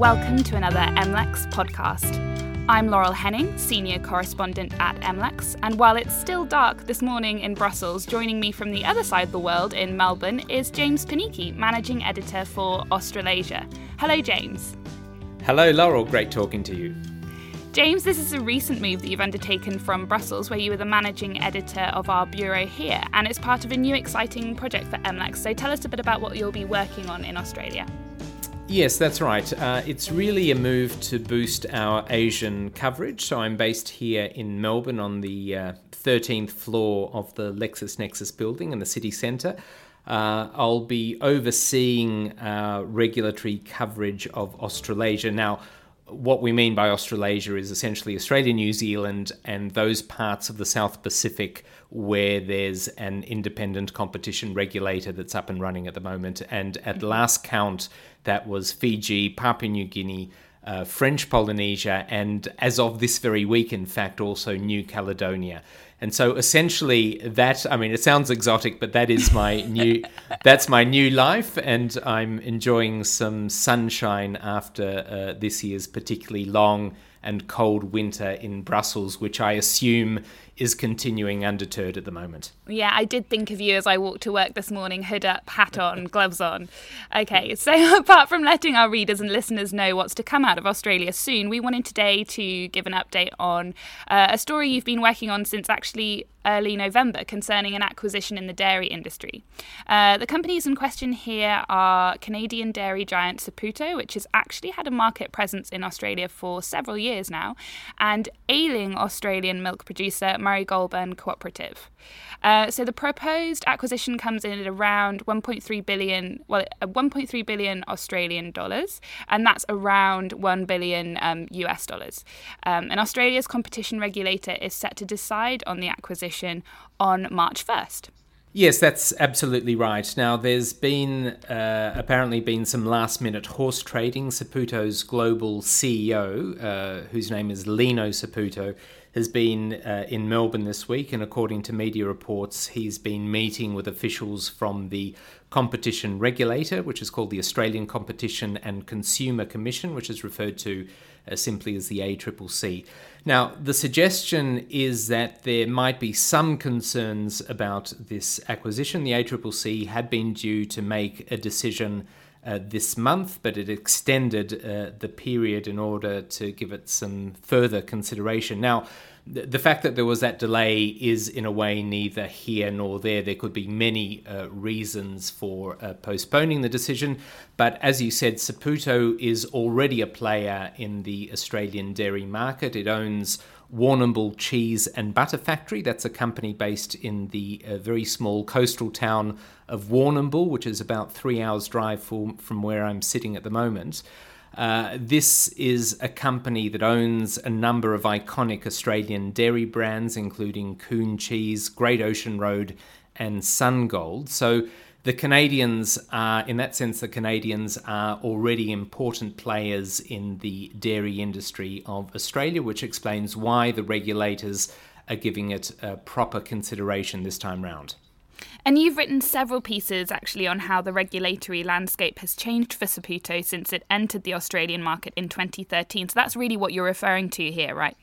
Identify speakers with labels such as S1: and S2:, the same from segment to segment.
S1: welcome to another MLEX podcast. I'm Laurel Henning, senior correspondent at MLEX, and while it's still dark this morning in Brussels, joining me from the other side of the world in Melbourne is James Panichi, managing editor for Australasia. Hello, James.
S2: Hello, Laurel. Great talking to you.
S1: James, this is a recent move that you've undertaken from Brussels, where you were the managing editor of our bureau here, and it's part of a new exciting project for MLEX. So tell us a bit about what you'll be working on in Australia.
S2: Yes, that's right. Uh, it's really a move to boost our Asian coverage. So I'm based here in Melbourne on the uh, 13th floor of the LexisNexis building in the city centre. Uh, I'll be overseeing uh, regulatory coverage of Australasia. Now, what we mean by Australasia is essentially Australia, New Zealand, and those parts of the South Pacific where there's an independent competition regulator that's up and running at the moment. And at last count, that was Fiji, Papua New Guinea, uh, French Polynesia, and as of this very week, in fact, also New Caledonia. And so essentially that I mean it sounds exotic but that is my new that's my new life. And I'm enjoying some sunshine after uh, this year's particularly long and cold winter in Brussels which I assume is continuing undeterred at the moment.
S1: Yeah, I did think of you as I walked to work this morning, hood up, hat on, gloves on. Okay, so apart from letting our readers and listeners know what's to come out of Australia soon, we wanted today to give an update on uh, a story you've been working on since actually early November concerning an acquisition in the dairy industry. Uh, the companies in question here are Canadian dairy giant Saputo, which has actually had a market presence in Australia for several years now, and ailing Australian milk producer Murray Goulburn Cooperative. Uh, so the proposed acquisition comes in at around 1.3 billion, well, uh, 1.3 billion Australian dollars, and that's around 1 billion um, US dollars. Um, and Australia's competition regulator is set to decide on the acquisition on March 1st.
S2: Yes, that's absolutely right. Now, there's been uh, apparently been some last minute horse trading. Saputo's global CEO, uh, whose name is Lino Saputo, has been uh, in Melbourne this week, and according to media reports, he's been meeting with officials from the competition regulator, which is called the Australian Competition and Consumer Commission, which is referred to uh, simply as the ACCC. Now, the suggestion is that there might be some concerns about this acquisition. The ACCC had been due to make a decision uh, this month, but it extended uh, the period in order to give it some further consideration. Now, the fact that there was that delay is in a way neither here nor there. There could be many uh, reasons for uh, postponing the decision, but as you said, Saputo is already a player in the Australian dairy market. It owns Warrnambool Cheese and Butter Factory. That's a company based in the uh, very small coastal town of Warrnambool, which is about three hours' drive from, from where I'm sitting at the moment. Uh, this is a company that owns a number of iconic Australian dairy brands, including Coon Cheese, Great Ocean Road, and Sungold. So the Canadians are, in that sense, the Canadians are already important players in the dairy industry of Australia, which explains why the regulators are giving it proper consideration this time round.
S1: And you've written several pieces actually on how the regulatory landscape has changed for Saputo since it entered the Australian market in 2013. So that's really what you're referring to here, right?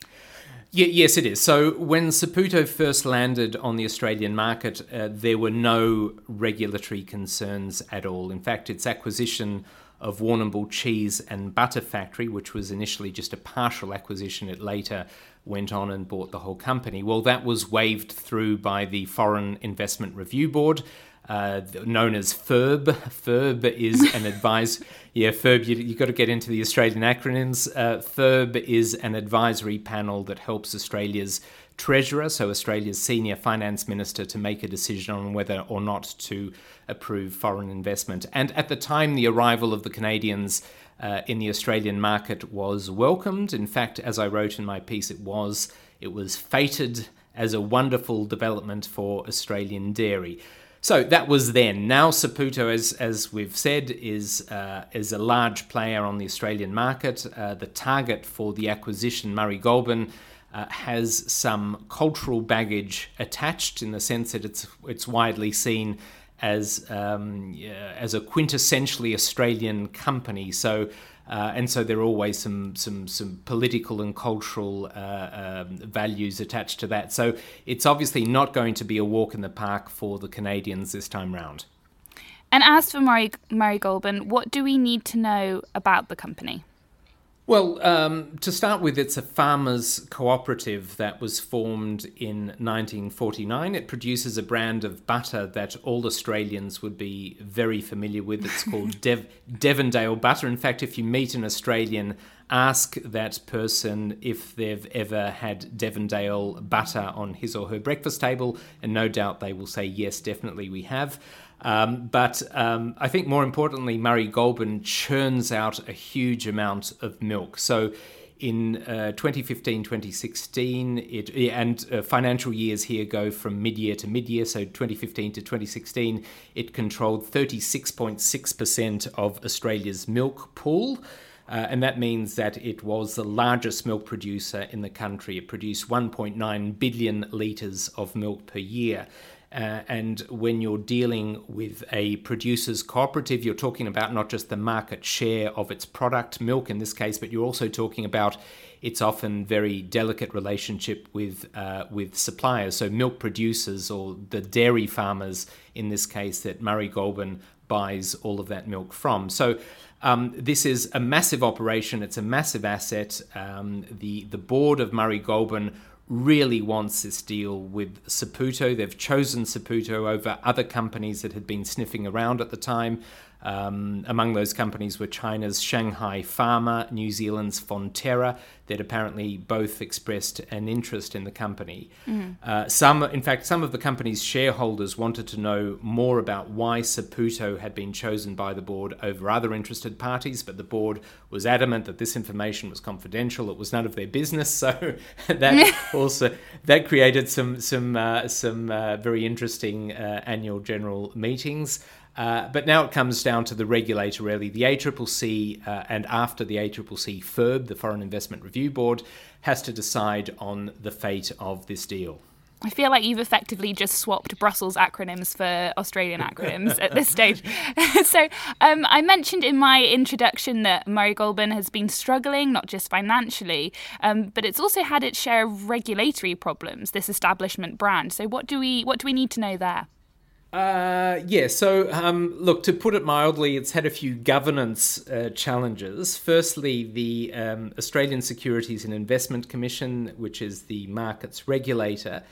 S2: Yeah, yes, it is. So when Saputo first landed on the Australian market, uh, there were no regulatory concerns at all. In fact, its acquisition of Warrnambool Cheese and Butter Factory, which was initially just a partial acquisition, it later went on and bought the whole company. Well, that was waved through by the Foreign Investment Review Board uh, known as FIRB. FIRB is an advice. Yeah, FIRB. You, have got to get into the Australian acronyms. Uh, FIRB is an advisory panel that helps Australia's treasurer, so Australia's senior finance minister, to make a decision on whether or not to approve foreign investment. And at the time, the arrival of the Canadians. Uh, in the Australian market was welcomed. In fact, as I wrote in my piece, it was it was fated as a wonderful development for Australian dairy. So that was then. Now Saputo, as as we've said, is uh, is a large player on the Australian market. Uh, the target for the acquisition, Murray Goulburn, uh, has some cultural baggage attached in the sense that it's it's widely seen as um, as a quintessentially Australian company. So. Uh, and so there are always some some some political and cultural uh, um, values attached to that. So it's obviously not going to be a walk in the park for the Canadians this time round.
S1: And as for Murray, Murray Goulburn, what do we need to know about the company?
S2: Well, um, to start with, it's a farmers' cooperative that was formed in 1949. It produces a brand of butter that all Australians would be very familiar with. It's called Dev- Devondale butter. In fact, if you meet an Australian, ask that person if they've ever had Devondale butter on his or her breakfast table, and no doubt they will say, yes, definitely we have. Um, but um, I think more importantly, Murray Goulburn churns out a huge amount of milk. So in uh, 2015 2016 it and uh, financial years here go from mid-year to mid-year so 2015 to 2016 it controlled 36.6% of australia's milk pool uh, and that means that it was the largest milk producer in the country. It produced 1.9 billion litres of milk per year. Uh, and when you're dealing with a producer's cooperative, you're talking about not just the market share of its product, milk in this case, but you're also talking about its often very delicate relationship with uh, with suppliers. So milk producers or the dairy farmers in this case that Murray Goulburn buys all of that milk from. So. Um, this is a massive operation. It's a massive asset. Um, the the board of Murray Goulburn really wants this deal with Saputo. They've chosen Saputo over other companies that had been sniffing around at the time. Um, among those companies were China's Shanghai Pharma, New Zealand's Fonterra, that apparently both expressed an interest in the company. Mm. Uh, some, in fact, some of the company's shareholders wanted to know more about why Saputo had been chosen by the board over other interested parties, but the board was adamant that this information was confidential. It was none of their business, so that also that created some some uh, some uh, very interesting uh, annual general meetings. Uh, but now it comes down to the regulator, really. The ACCC, uh, and after the ACCC, FIRB, the Foreign Investment Review Board, has to decide on the fate of this deal.
S1: I feel like you've effectively just swapped Brussels acronyms for Australian acronyms at this stage. so, um, I mentioned in my introduction that Murray Goulburn has been struggling, not just financially, um, but it's also had its share of regulatory problems. This establishment brand. So, what do we what do we need to know there?
S2: Uh, yeah, so um, look, to put it mildly, it's had a few governance uh, challenges. Firstly, the um, Australian Securities and Investment Commission, which is the markets regulator,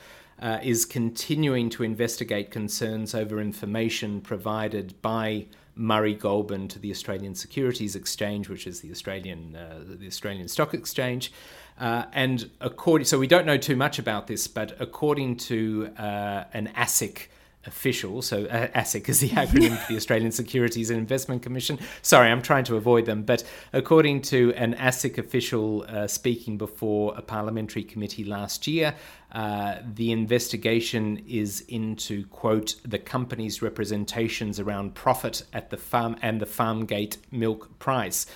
S2: uh, is continuing to investigate concerns over information provided by Murray Goulburn to the Australian Securities Exchange, which is the Australian uh, the Australian Stock Exchange. Uh, and according, so we don't know too much about this, but according to uh, an ASIC official, so ASIC is the acronym for the Australian Securities and Investment Commission. Sorry, I'm trying to avoid them, but according to an ASIC official uh, speaking before a parliamentary committee last year, uh, the investigation is into quote the company's representations around profit at the farm and the Farmgate milk price.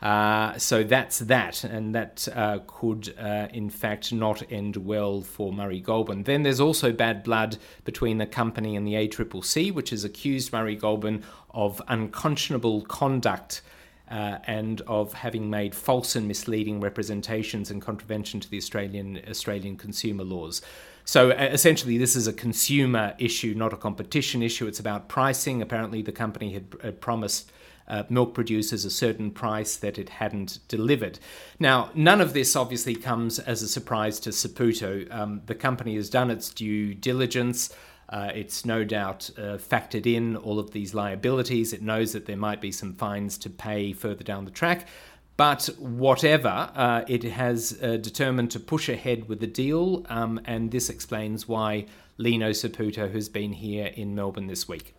S2: Uh, so that's that, and that uh, could, uh, in fact, not end well for Murray Goulburn. Then there's also bad blood between the company and the ACCC, which has accused Murray Goulburn of unconscionable conduct. Uh, and of having made false and misleading representations in contravention to the Australian Australian consumer laws. So essentially, this is a consumer issue, not a competition issue. It's about pricing. Apparently, the company had, had promised uh, milk producers a certain price that it hadn't delivered. Now, none of this obviously comes as a surprise to Saputo. Um, the company has done its due diligence. Uh, it's no doubt uh, factored in all of these liabilities. It knows that there might be some fines to pay further down the track. But whatever, uh, it has uh, determined to push ahead with the deal, um, and this explains why Lino Saputo has been here in Melbourne this week.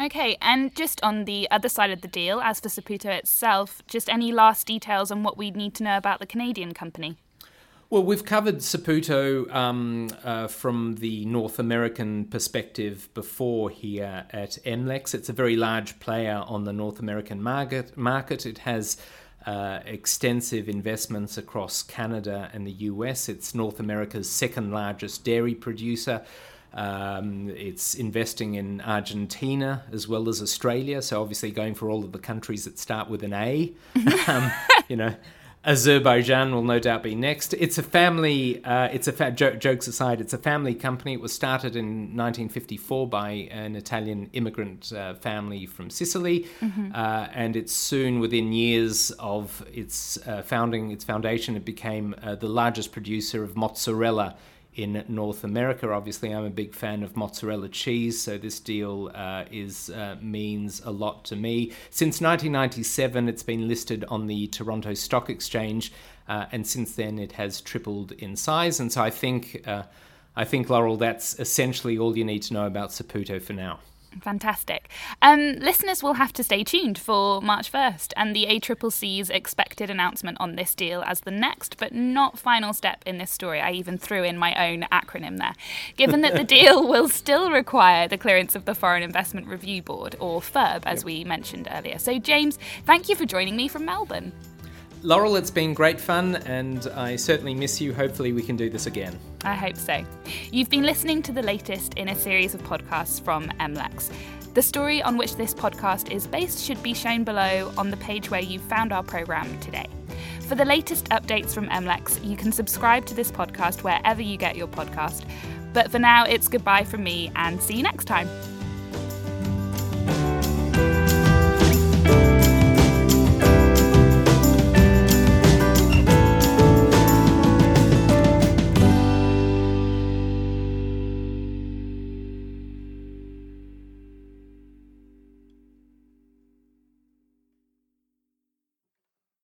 S1: Okay, and just on the other side of the deal, as for Saputo itself, just any last details on what we need to know about the Canadian company?
S2: Well, we've covered Saputo um, uh, from the North American perspective before here at MLEX. It's a very large player on the North American market. market. It has uh, extensive investments across Canada and the US. It's North America's second largest dairy producer. Um, it's investing in Argentina as well as Australia. So obviously going for all of the countries that start with an A. um, you know, Azerbaijan will no doubt be next. It's a family. Uh, it's a fa- jo- jokes aside. It's a family company. It was started in 1954 by an Italian immigrant uh, family from Sicily, mm-hmm. uh, and it's soon, within years of its uh, founding, its foundation, it became uh, the largest producer of mozzarella in North America. Obviously, I'm a big fan of mozzarella cheese, so this deal uh, is uh, means a lot to me. Since 1997, it's been listed on the Toronto Stock Exchange, uh, and since then it has tripled in size. And so I think, uh, I think Laurel, that's essentially all you need to know about Saputo for now.
S1: Fantastic. Um, listeners will have to stay tuned for March 1st and the ACCC's expected announcement on this deal as the next, but not final step in this story. I even threw in my own acronym there. Given that the deal will still require the clearance of the Foreign Investment Review Board, or FIRB, as we mentioned earlier. So, James, thank you for joining me from Melbourne.
S2: Laurel, it's been great fun, and I certainly miss you. Hopefully, we can do this again.
S1: I hope so. You've been listening to the latest in a series of podcasts from MLEX. The story on which this podcast is based should be shown below on the page where you found our programme today. For the latest updates from MLEX, you can subscribe to this podcast wherever you get your podcast. But for now, it's goodbye from me and see you next time.